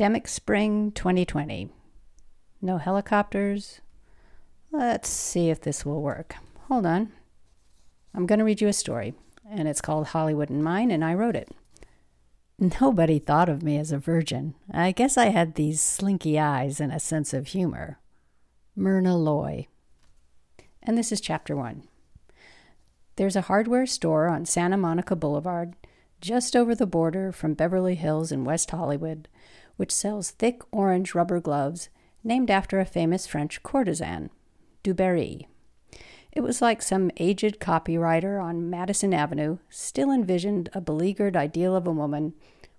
Pandemic Spring 2020. No helicopters. Let's see if this will work. Hold on. I'm going to read you a story, and it's called Hollywood in Mine, and I wrote it. Nobody thought of me as a virgin. I guess I had these slinky eyes and a sense of humor. Myrna Loy. And this is chapter one. There's a hardware store on Santa Monica Boulevard, just over the border from Beverly Hills and West Hollywood, which sells thick orange rubber gloves named after a famous French courtesan, Dubarry. It was like some aged copywriter on Madison Avenue still envisioned a beleaguered ideal of a woman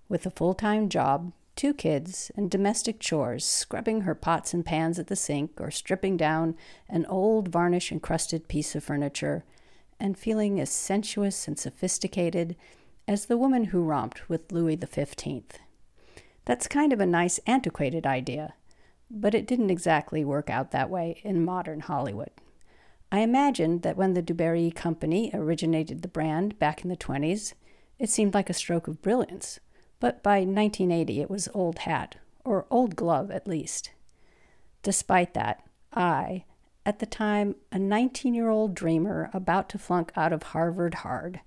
with a full time job, two kids, and domestic chores, scrubbing her pots and pans at the sink or stripping down an old varnish encrusted piece of furniture, and feeling as sensuous and sophisticated as the woman who romped with Louis XV. That's kind of a nice antiquated idea, but it didn't exactly work out that way in modern Hollywood. I imagined that when the Dubarry Company originated the brand back in the 20s, it seemed like a stroke of brilliance, but by 1980 it was old hat, or old glove at least. Despite that, I, at the time a 19 year old dreamer about to flunk out of Harvard hard,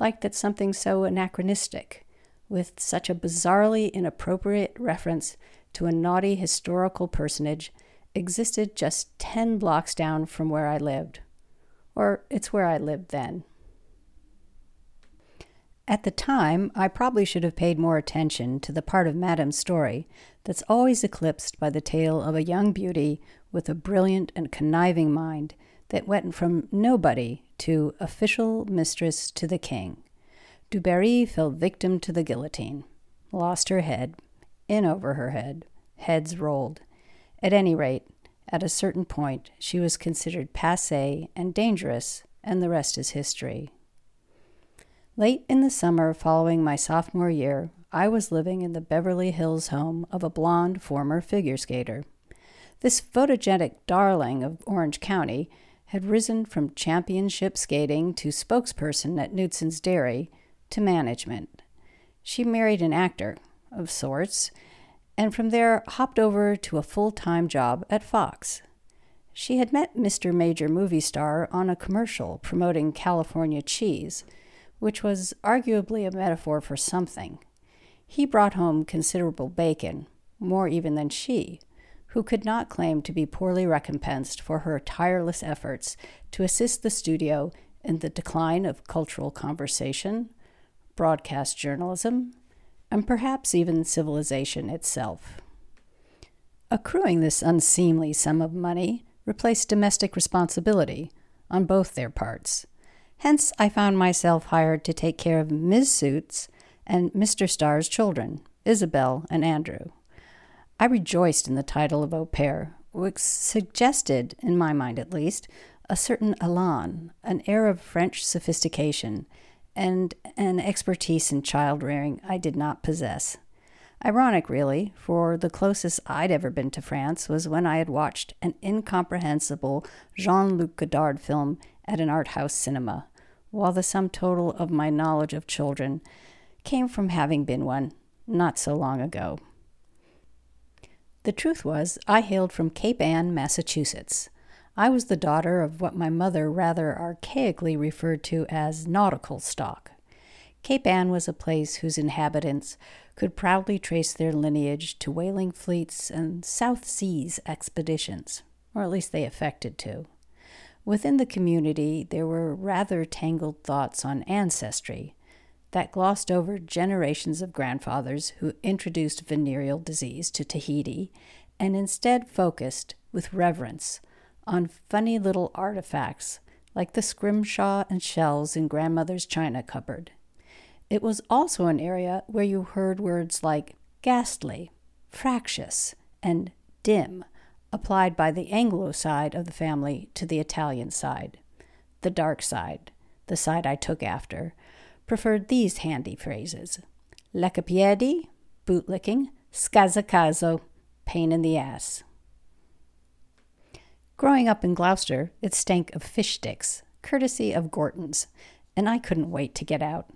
liked that something so anachronistic, with such a bizarrely inappropriate reference to a naughty historical personage, existed just 10 blocks down from where I lived. Or it's where I lived then. At the time, I probably should have paid more attention to the part of Madame's story that's always eclipsed by the tale of a young beauty with a brilliant and conniving mind that went from nobody to official mistress to the king. Dubarry fell victim to the guillotine, lost her head, in over her head, heads rolled. At any rate, at a certain point, she was considered passe and dangerous, and the rest is history. Late in the summer following my sophomore year, I was living in the Beverly Hills home of a blonde former figure skater. This photogenic darling of Orange County had risen from championship skating to spokesperson at Knudsen's Dairy to management. She married an actor, of sorts, and from there hopped over to a full time job at Fox. She had met Mr. Major movie star on a commercial promoting California cheese, which was arguably a metaphor for something. He brought home considerable bacon, more even than she, who could not claim to be poorly recompensed for her tireless efforts to assist the studio in the decline of cultural conversation, broadcast journalism, and perhaps even civilization itself. Accruing this unseemly sum of money replaced domestic responsibility on both their parts. Hence, I found myself hired to take care of Ms. Suits and Mr. Starr's children, Isabel and Andrew. I rejoiced in the title of au pair, which suggested, in my mind at least, a certain elan, an air of French sophistication, and an expertise in child rearing I did not possess. Ironic, really, for the closest I'd ever been to France was when I had watched an incomprehensible Jean Luc Godard film at an art house cinema, while the sum total of my knowledge of children came from having been one not so long ago. The truth was, I hailed from Cape Ann, Massachusetts. I was the daughter of what my mother rather archaically referred to as nautical stock. Cape Ann was a place whose inhabitants could proudly trace their lineage to whaling fleets and South Seas expeditions, or at least they affected to. Within the community, there were rather tangled thoughts on ancestry, that glossed over generations of grandfathers who introduced venereal disease to Tahiti and instead focused with reverence on funny little artifacts like the scrimshaw and shells in grandmother's china cupboard. It was also an area where you heard words like ghastly, fractious, and dim applied by the Anglo side of the family to the Italian side. The dark side, the side I took after, preferred these handy phrases leccapiedi, bootlicking, scazzacazo, pain in the ass. Growing up in Gloucester, it stank of fish sticks, courtesy of Gorton's, and I couldn't wait to get out.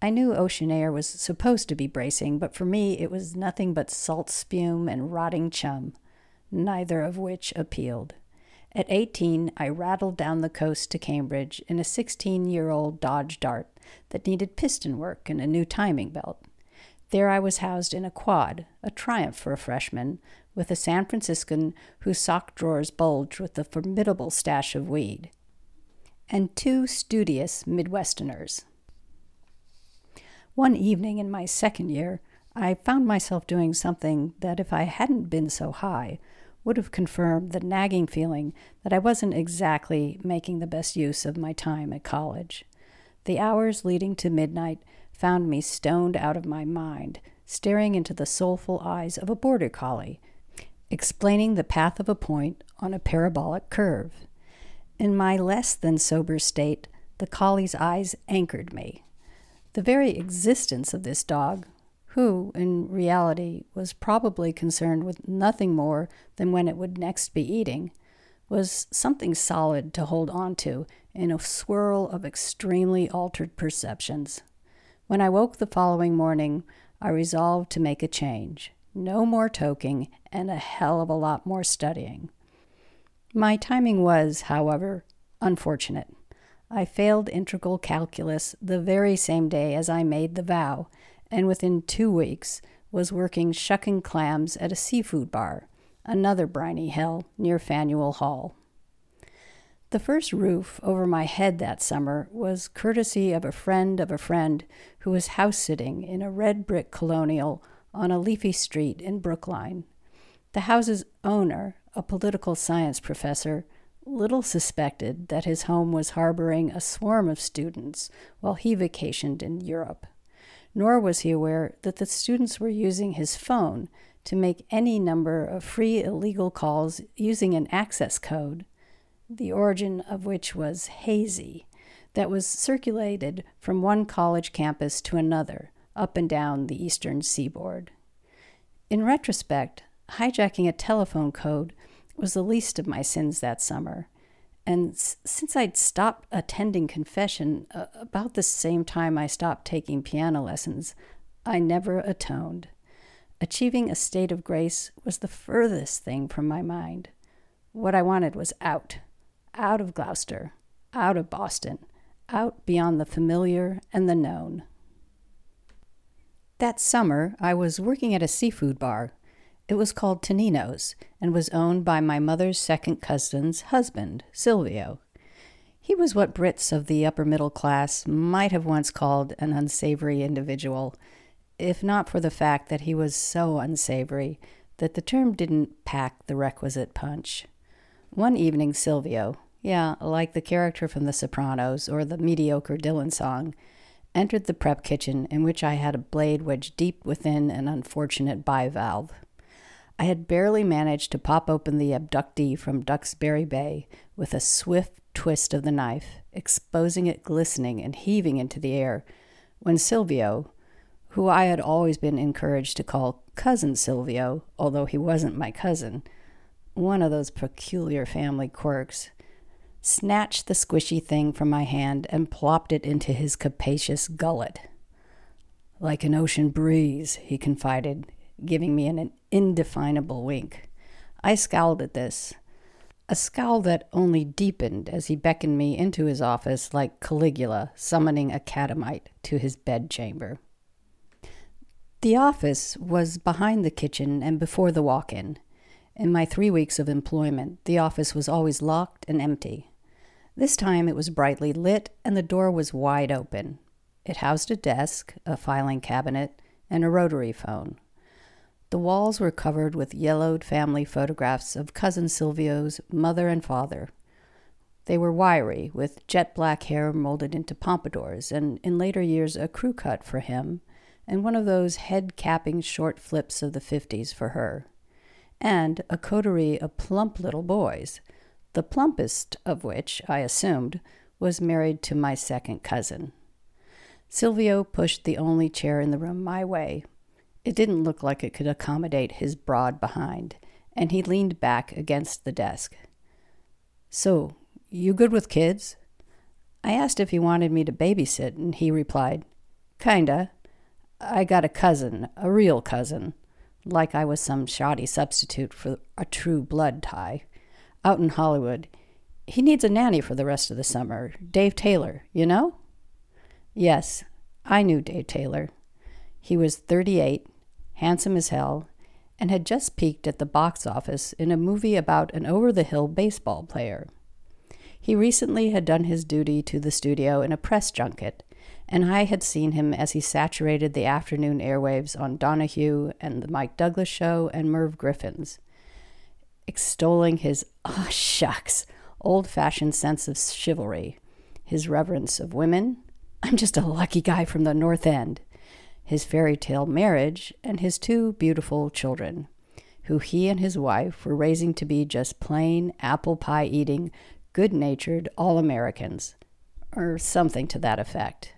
I knew ocean air was supposed to be bracing, but for me it was nothing but salt spume and rotting chum, neither of which appealed. At 18, I rattled down the coast to Cambridge in a 16 year old Dodge Dart that needed piston work and a new timing belt. There I was housed in a quad, a triumph for a freshman, with a San Franciscan whose sock drawers bulged with a formidable stash of weed, and two studious Midwesterners. One evening in my second year, I found myself doing something that, if I hadn't been so high, would have confirmed the nagging feeling that I wasn't exactly making the best use of my time at college. The hours leading to midnight found me stoned out of my mind, staring into the soulful eyes of a border collie, explaining the path of a point on a parabolic curve. In my less than sober state, the collie's eyes anchored me. The very existence of this dog, who, in reality, was probably concerned with nothing more than when it would next be eating, was something solid to hold on to in a swirl of extremely altered perceptions. When I woke the following morning, I resolved to make a change. No more toking and a hell of a lot more studying. My timing was, however, unfortunate. I failed integral calculus the very same day as I made the vow, and within two weeks was working shucking clams at a seafood bar, another briny hell near Faneuil Hall. The first roof over my head that summer was courtesy of a friend of a friend who was house sitting in a red brick colonial on a leafy street in Brookline. The house's owner, a political science professor, little suspected that his home was harboring a swarm of students while he vacationed in Europe. Nor was he aware that the students were using his phone to make any number of free illegal calls using an access code, the origin of which was hazy, that was circulated from one college campus to another up and down the eastern seaboard. In retrospect, hijacking a telephone code was the least of my sins that summer. And s- since I'd stopped attending confession uh, about the same time I stopped taking piano lessons, I never atoned. Achieving a state of grace was the furthest thing from my mind. What I wanted was out, out of Gloucester, out of Boston, out beyond the familiar and the known. That summer, I was working at a seafood bar it was called Tonino's and was owned by my mother's second cousin's husband, Silvio. He was what Brits of the upper middle class might have once called an unsavory individual, if not for the fact that he was so unsavory that the term didn't pack the requisite punch. One evening, Silvio, yeah, like the character from The Sopranos or the mediocre Dylan song, entered the prep kitchen in which I had a blade wedged deep within an unfortunate bivalve. I had barely managed to pop open the abductee from Duxbury Bay with a swift twist of the knife, exposing it glistening and heaving into the air, when Silvio, who I had always been encouraged to call Cousin Silvio, although he wasn't my cousin, one of those peculiar family quirks, snatched the squishy thing from my hand and plopped it into his capacious gullet. Like an ocean breeze, he confided, giving me an indefinable wink. I scowled at this, a scowl that only deepened as he beckoned me into his office like Caligula summoning a catamite to his bedchamber. The office was behind the kitchen and before the walk in. In my three weeks of employment, the office was always locked and empty. This time it was brightly lit and the door was wide open. It housed a desk, a filing cabinet, and a rotary phone. The walls were covered with yellowed family photographs of cousin Silvio's mother and father. They were wiry, with jet black hair molded into pompadours, and in later years a crew cut for him, and one of those head capping short flips of the fifties for her, and a coterie of plump little boys, the plumpest of which, I assumed, was married to my second cousin. Silvio pushed the only chair in the room my way, it didn't look like it could accommodate his broad behind, and he leaned back against the desk. So, you good with kids? I asked if he wanted me to babysit, and he replied, Kinda. I got a cousin, a real cousin, like I was some shoddy substitute for a true blood tie, out in Hollywood. He needs a nanny for the rest of the summer. Dave Taylor, you know? Yes, I knew Dave Taylor. He was 38, handsome as hell, and had just peaked at the box office in a movie about an over the hill baseball player. He recently had done his duty to the studio in a press junket, and I had seen him as he saturated the afternoon airwaves on Donahue and The Mike Douglas Show and Merv Griffin's, extolling his, ah, oh, shucks, old fashioned sense of chivalry, his reverence of women. I'm just a lucky guy from the North End his fairy tale marriage, and his two beautiful children, who he and his wife were raising to be just plain apple pie eating, good natured all Americans, or something to that effect.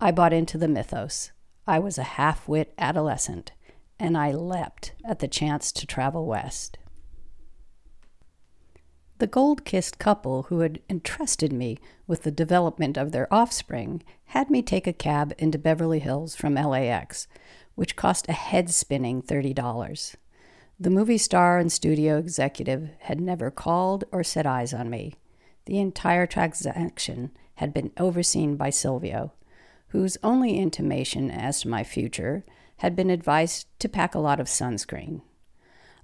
I bought into the mythos. I was a half wit adolescent, and I leapt at the chance to travel west. The gold kissed couple who had entrusted me with the development of their offspring had me take a cab into Beverly Hills from LAX, which cost a head spinning $30. The movie star and studio executive had never called or set eyes on me. The entire transaction had been overseen by Silvio, whose only intimation as to my future had been advice to pack a lot of sunscreen.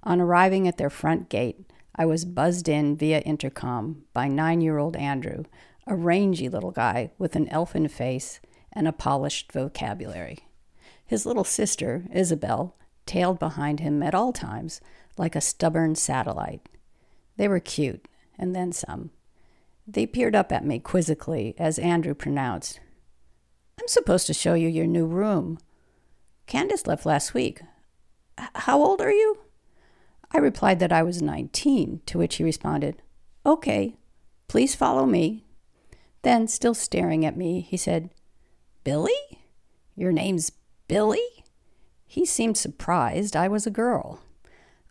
On arriving at their front gate, I was buzzed in via intercom by nine year old Andrew, a rangy little guy with an elfin face and a polished vocabulary. His little sister, Isabel, tailed behind him at all times like a stubborn satellite. They were cute, and then some. They peered up at me quizzically as Andrew pronounced, I'm supposed to show you your new room. Candace left last week. How old are you? I replied that I was 19, to which he responded, Okay, please follow me. Then, still staring at me, he said, Billy? Your name's Billy? He seemed surprised I was a girl.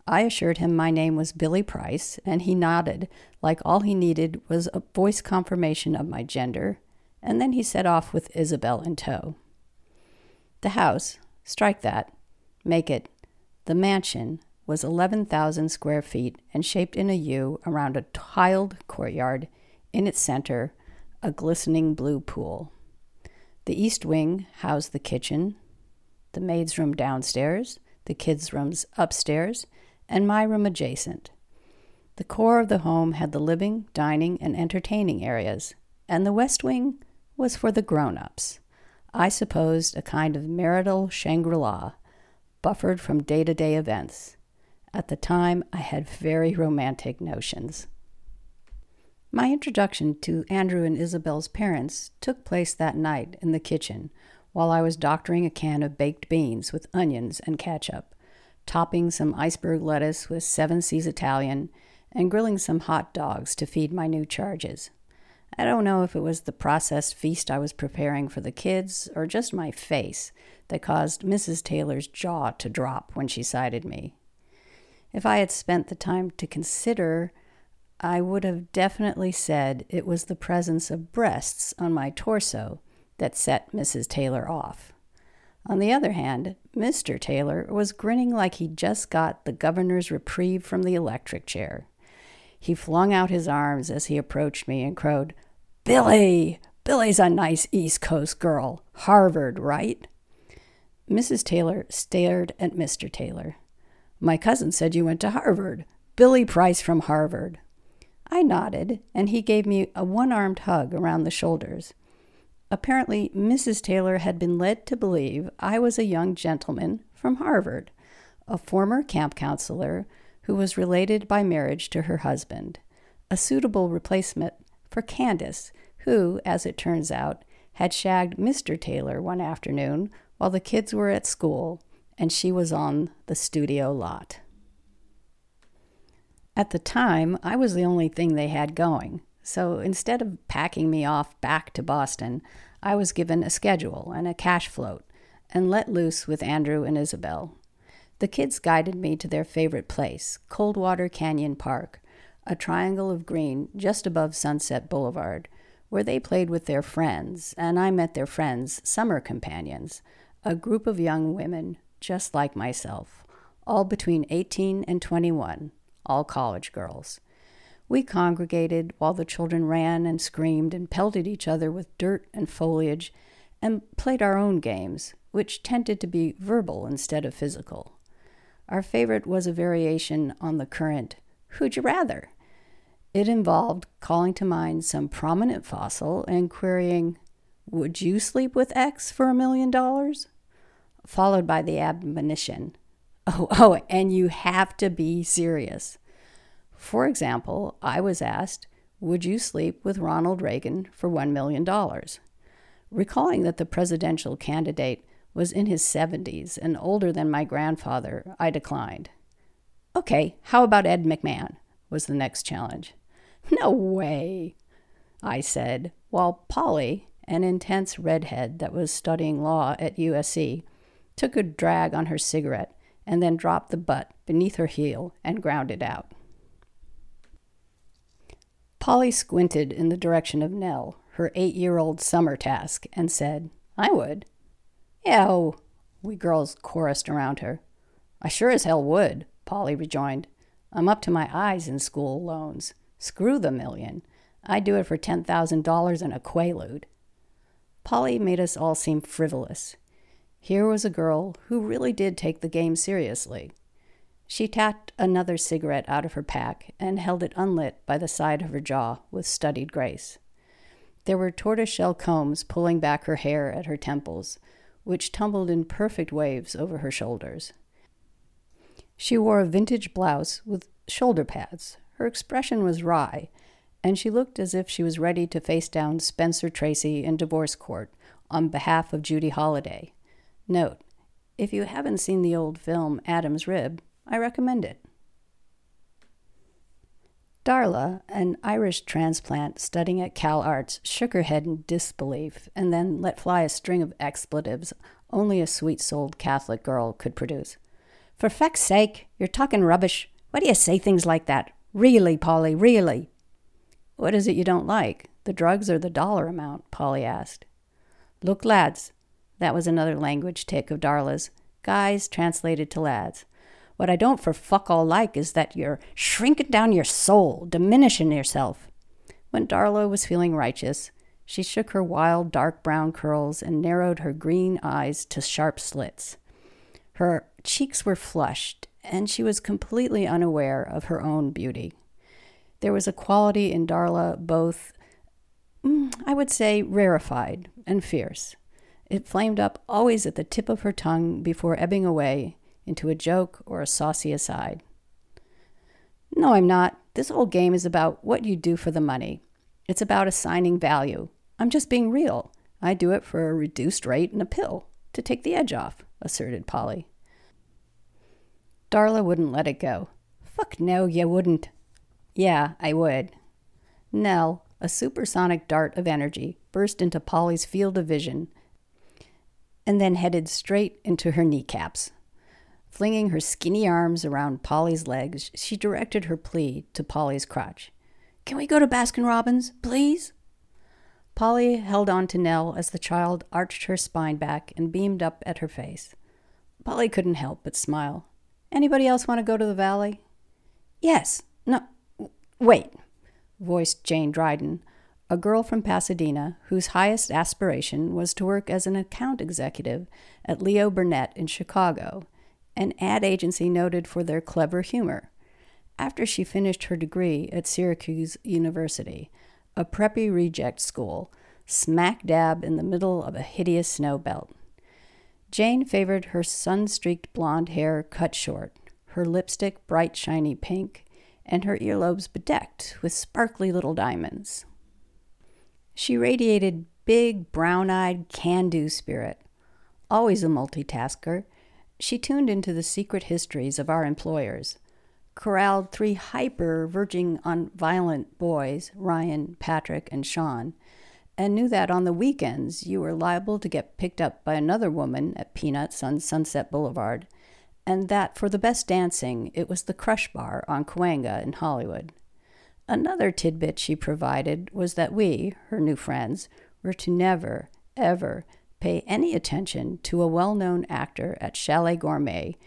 I assured him my name was Billy Price, and he nodded, like all he needed was a voice confirmation of my gender, and then he set off with Isabel in tow. The house, strike that, make it the mansion was 11,000 square feet and shaped in a U around a tiled courtyard, in its center, a glistening blue pool. The east wing housed the kitchen, the maid's room downstairs, the kids' rooms upstairs, and my room adjacent. The core of the home had the living, dining, and entertaining areas, and the west wing was for the grown ups. I supposed a kind of marital Shangri La, buffered from day to day events. At the time, I had very romantic notions. My introduction to Andrew and Isabel's parents took place that night in the kitchen while I was doctoring a can of baked beans with onions and ketchup, topping some iceberg lettuce with Seven Seas Italian, and grilling some hot dogs to feed my new charges. I don't know if it was the processed feast I was preparing for the kids or just my face that caused Mrs. Taylor's jaw to drop when she sighted me. If I had spent the time to consider, I would have definitely said it was the presence of breasts on my torso that set Mrs. Taylor off. On the other hand, Mr. Taylor was grinning like he'd just got the governor's reprieve from the electric chair. He flung out his arms as he approached me and crowed, Billy! Billy's a nice East Coast girl. Harvard, right? Mrs. Taylor stared at Mr. Taylor. My cousin said you went to Harvard. Billy Price from Harvard. I nodded, and he gave me a one armed hug around the shoulders. Apparently, Mrs. Taylor had been led to believe I was a young gentleman from Harvard, a former camp counselor who was related by marriage to her husband, a suitable replacement for Candace, who, as it turns out, had shagged Mr. Taylor one afternoon while the kids were at school and she was on the studio lot. At the time, I was the only thing they had going, so instead of packing me off back to Boston, I was given a schedule and a cash float and let loose with Andrew and Isabel. The kids guided me to their favorite place, Coldwater Canyon Park, a triangle of green just above Sunset Boulevard, where they played with their friends, and I met their friends' summer companions, a group of young women just like myself, all between 18 and 21, all college girls. We congregated while the children ran and screamed and pelted each other with dirt and foliage and played our own games, which tended to be verbal instead of physical. Our favorite was a variation on the current Who'd you rather? It involved calling to mind some prominent fossil and querying, Would you sleep with X for a million dollars? Followed by the admonition, Oh, oh, and you have to be serious. For example, I was asked, Would you sleep with Ronald Reagan for $1 million? Recalling that the presidential candidate was in his 70s and older than my grandfather, I declined. Okay, how about Ed McMahon? was the next challenge. No way, I said, while Polly, an intense redhead that was studying law at USC, took a drag on her cigarette and then dropped the butt beneath her heel and ground it out. Polly squinted in the direction of Nell, her eight year old summer task, and said, I would. Yeah, we girls chorused around her. I sure as hell would, Polly rejoined. I'm up to my eyes in school loans. Screw the million. I'd do it for $10,000 and a quaalude. Polly made us all seem frivolous. Here was a girl who really did take the game seriously. She tapped another cigarette out of her pack and held it unlit by the side of her jaw with studied grace. There were tortoiseshell combs pulling back her hair at her temples, which tumbled in perfect waves over her shoulders. She wore a vintage blouse with shoulder pads. Her expression was wry, and she looked as if she was ready to face down Spencer Tracy in divorce court on behalf of Judy Holliday. Note, if you haven't seen the old film Adam's Rib, I recommend it. Darla, an Irish transplant studying at Cal Arts, shook her head in disbelief and then let fly a string of expletives only a sweet souled Catholic girl could produce. For feck's sake, you're talking rubbish. Why do you say things like that? Really, Polly, really. What is it you don't like? The drugs or the dollar amount? Polly asked. Look, lads. That was another language tic of Darla's. Guys translated to lads. What I don't for fuck all like is that you're shrinking down your soul, diminishing yourself. When Darla was feeling righteous, she shook her wild dark brown curls and narrowed her green eyes to sharp slits. Her cheeks were flushed, and she was completely unaware of her own beauty. There was a quality in Darla both, mm, I would say, rarefied and fierce. It flamed up always at the tip of her tongue before ebbing away into a joke or a saucy aside. No, I'm not. This whole game is about what you do for the money. It's about assigning value. I'm just being real. I do it for a reduced rate and a pill to take the edge off, asserted Polly. Darla wouldn't let it go. Fuck no, you wouldn't. Yeah, I would. Nell, a supersonic dart of energy, burst into Polly's field of vision and then headed straight into her kneecaps. Flinging her skinny arms around Polly's legs, she directed her plea to Polly's crotch. Can we go to Baskin Robbins, please? Polly held on to Nell as the child arched her spine back and beamed up at her face. Polly couldn't help but smile. Anybody else want to go to the valley? Yes. No. Wait, voiced Jane Dryden, a girl from Pasadena whose highest aspiration was to work as an account executive at Leo Burnett in Chicago, an ad agency noted for their clever humor. After she finished her degree at Syracuse University, a preppy reject school, smack dab in the middle of a hideous snow belt. Jane favored her sun streaked blonde hair cut short, her lipstick bright shiny pink, and her earlobes bedecked with sparkly little diamonds. She radiated big, brown eyed, can do spirit. Always a multitasker, she tuned into the secret histories of our employers, corralled three hyper, verging on violent boys Ryan, Patrick, and Sean and knew that on the weekends you were liable to get picked up by another woman at Peanuts on Sunset Boulevard, and that for the best dancing it was the Crush Bar on Cahuenga in Hollywood. Another tidbit she provided was that we, her new friends, were to never, ever pay any attention to a well known actor at Chalet Gourmet,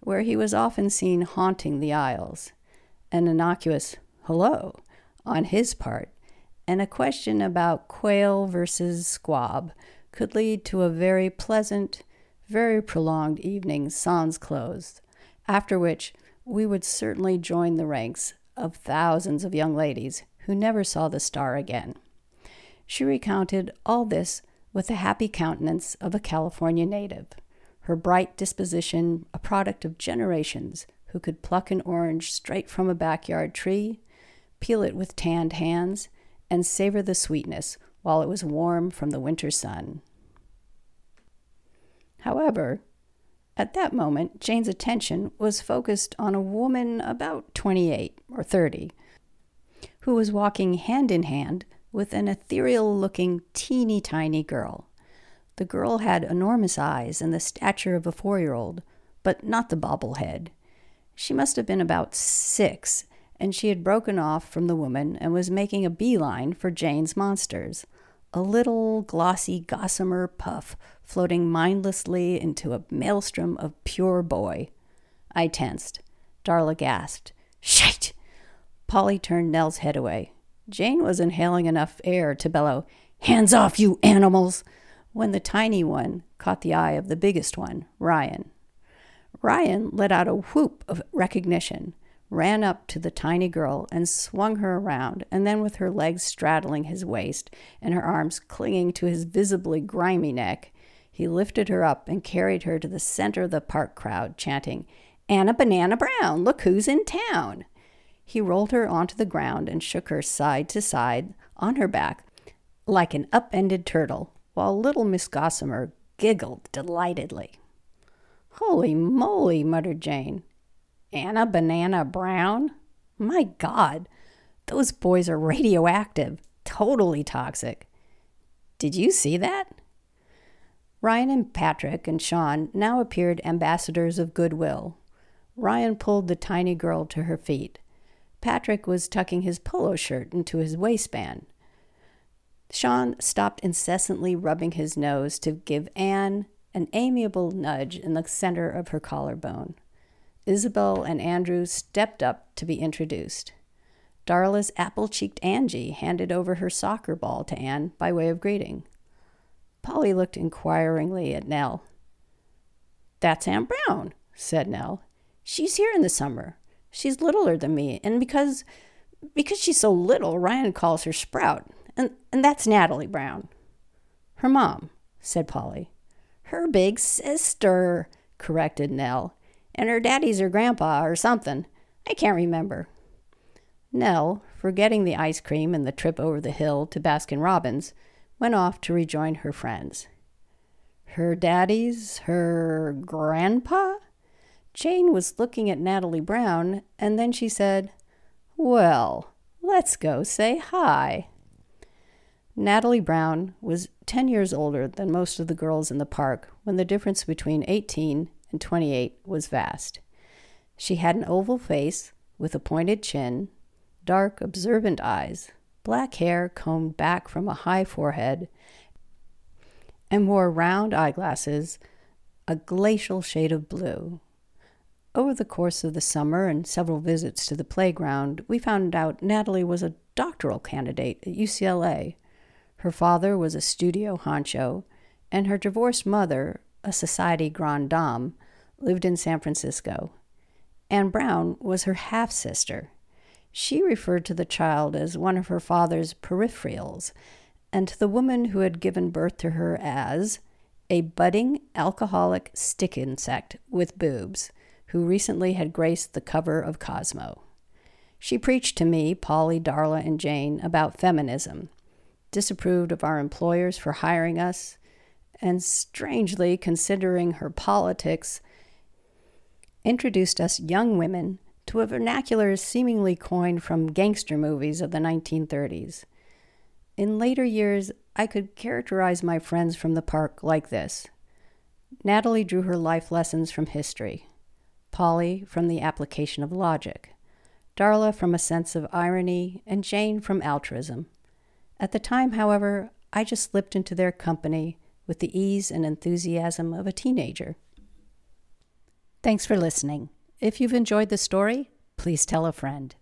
where he was often seen haunting the aisles. An innocuous hello on his part and a question about quail versus squab could lead to a very pleasant, very prolonged evening sans closed, after which we would certainly join the ranks of thousands of young ladies who never saw the star again. She recounted all this with the happy countenance of a California native, her bright disposition a product of generations who could pluck an orange straight from a backyard tree, peel it with tanned hands, and savor the sweetness while it was warm from the winter sun. However, at that moment, Jane's attention was focused on a woman about 28 or 30 who was walking hand in hand with an ethereal looking, teeny tiny girl. The girl had enormous eyes and the stature of a four year old, but not the bobblehead. She must have been about six, and she had broken off from the woman and was making a beeline for Jane's monsters a little glossy gossamer puff floating mindlessly into a maelstrom of pure boy. I tensed. Darla gasped. Shite! Polly turned Nell's head away. Jane was inhaling enough air to bellow, Hands off, you animals! when the tiny one caught the eye of the biggest one, Ryan. Ryan let out a whoop of recognition ran up to the tiny girl and swung her around, and then, with her legs straddling his waist and her arms clinging to his visibly grimy neck, he lifted her up and carried her to the center of the park crowd, chanting, Anna Banana Brown, look who's in town. He rolled her onto the ground and shook her side to side on her back like an upended turtle, while little Miss Gossamer giggled delightedly. Holy moly, muttered Jane. Anna Banana Brown? My God, those boys are radioactive, totally toxic. Did you see that? Ryan and Patrick and Sean now appeared ambassadors of goodwill. Ryan pulled the tiny girl to her feet. Patrick was tucking his polo shirt into his waistband. Sean stopped incessantly rubbing his nose to give Anne an amiable nudge in the center of her collarbone. Isabel and Andrew stepped up to be introduced. Darla's apple cheeked Angie handed over her soccer ball to Anne by way of greeting. Polly looked inquiringly at Nell. That's Anne Brown, said Nell. She's here in the summer. She's littler than me, and because because she's so little, Ryan calls her Sprout, and, and that's Natalie Brown. Her mom, said Polly. Her big sister, corrected Nell and her daddy's her grandpa or something. I can't remember. Nell, forgetting the ice cream and the trip over the hill to Baskin Robbins, went off to rejoin her friends. Her daddy's her grandpa? Jane was looking at Natalie Brown, and then she said, Well, let's go say hi. Natalie Brown was 10 years older than most of the girls in the park when the difference between 18 and 28 was vast. She had an oval face with a pointed chin, dark, observant eyes, black hair combed back from a high forehead, and wore round eyeglasses, a glacial shade of blue. Over the course of the summer and several visits to the playground, we found out Natalie was a doctoral candidate at UCLA. Her father was a studio honcho, and her divorced mother, a society grande dame, lived in San Francisco. Anne Brown was her half sister. She referred to the child as one of her father's peripherals, and to the woman who had given birth to her as a budding alcoholic stick insect with boobs who recently had graced the cover of Cosmo. She preached to me, Polly, Darla, and Jane about feminism, disapproved of our employers for hiring us, and strangely, considering her politics, introduced us young women to a vernacular seemingly coined from gangster movies of the 1930s. In later years, I could characterize my friends from the park like this Natalie drew her life lessons from history, Polly from the application of logic, Darla from a sense of irony, and Jane from altruism. At the time, however, I just slipped into their company with the ease and enthusiasm of a teenager. Thanks for listening. If you've enjoyed the story, please tell a friend.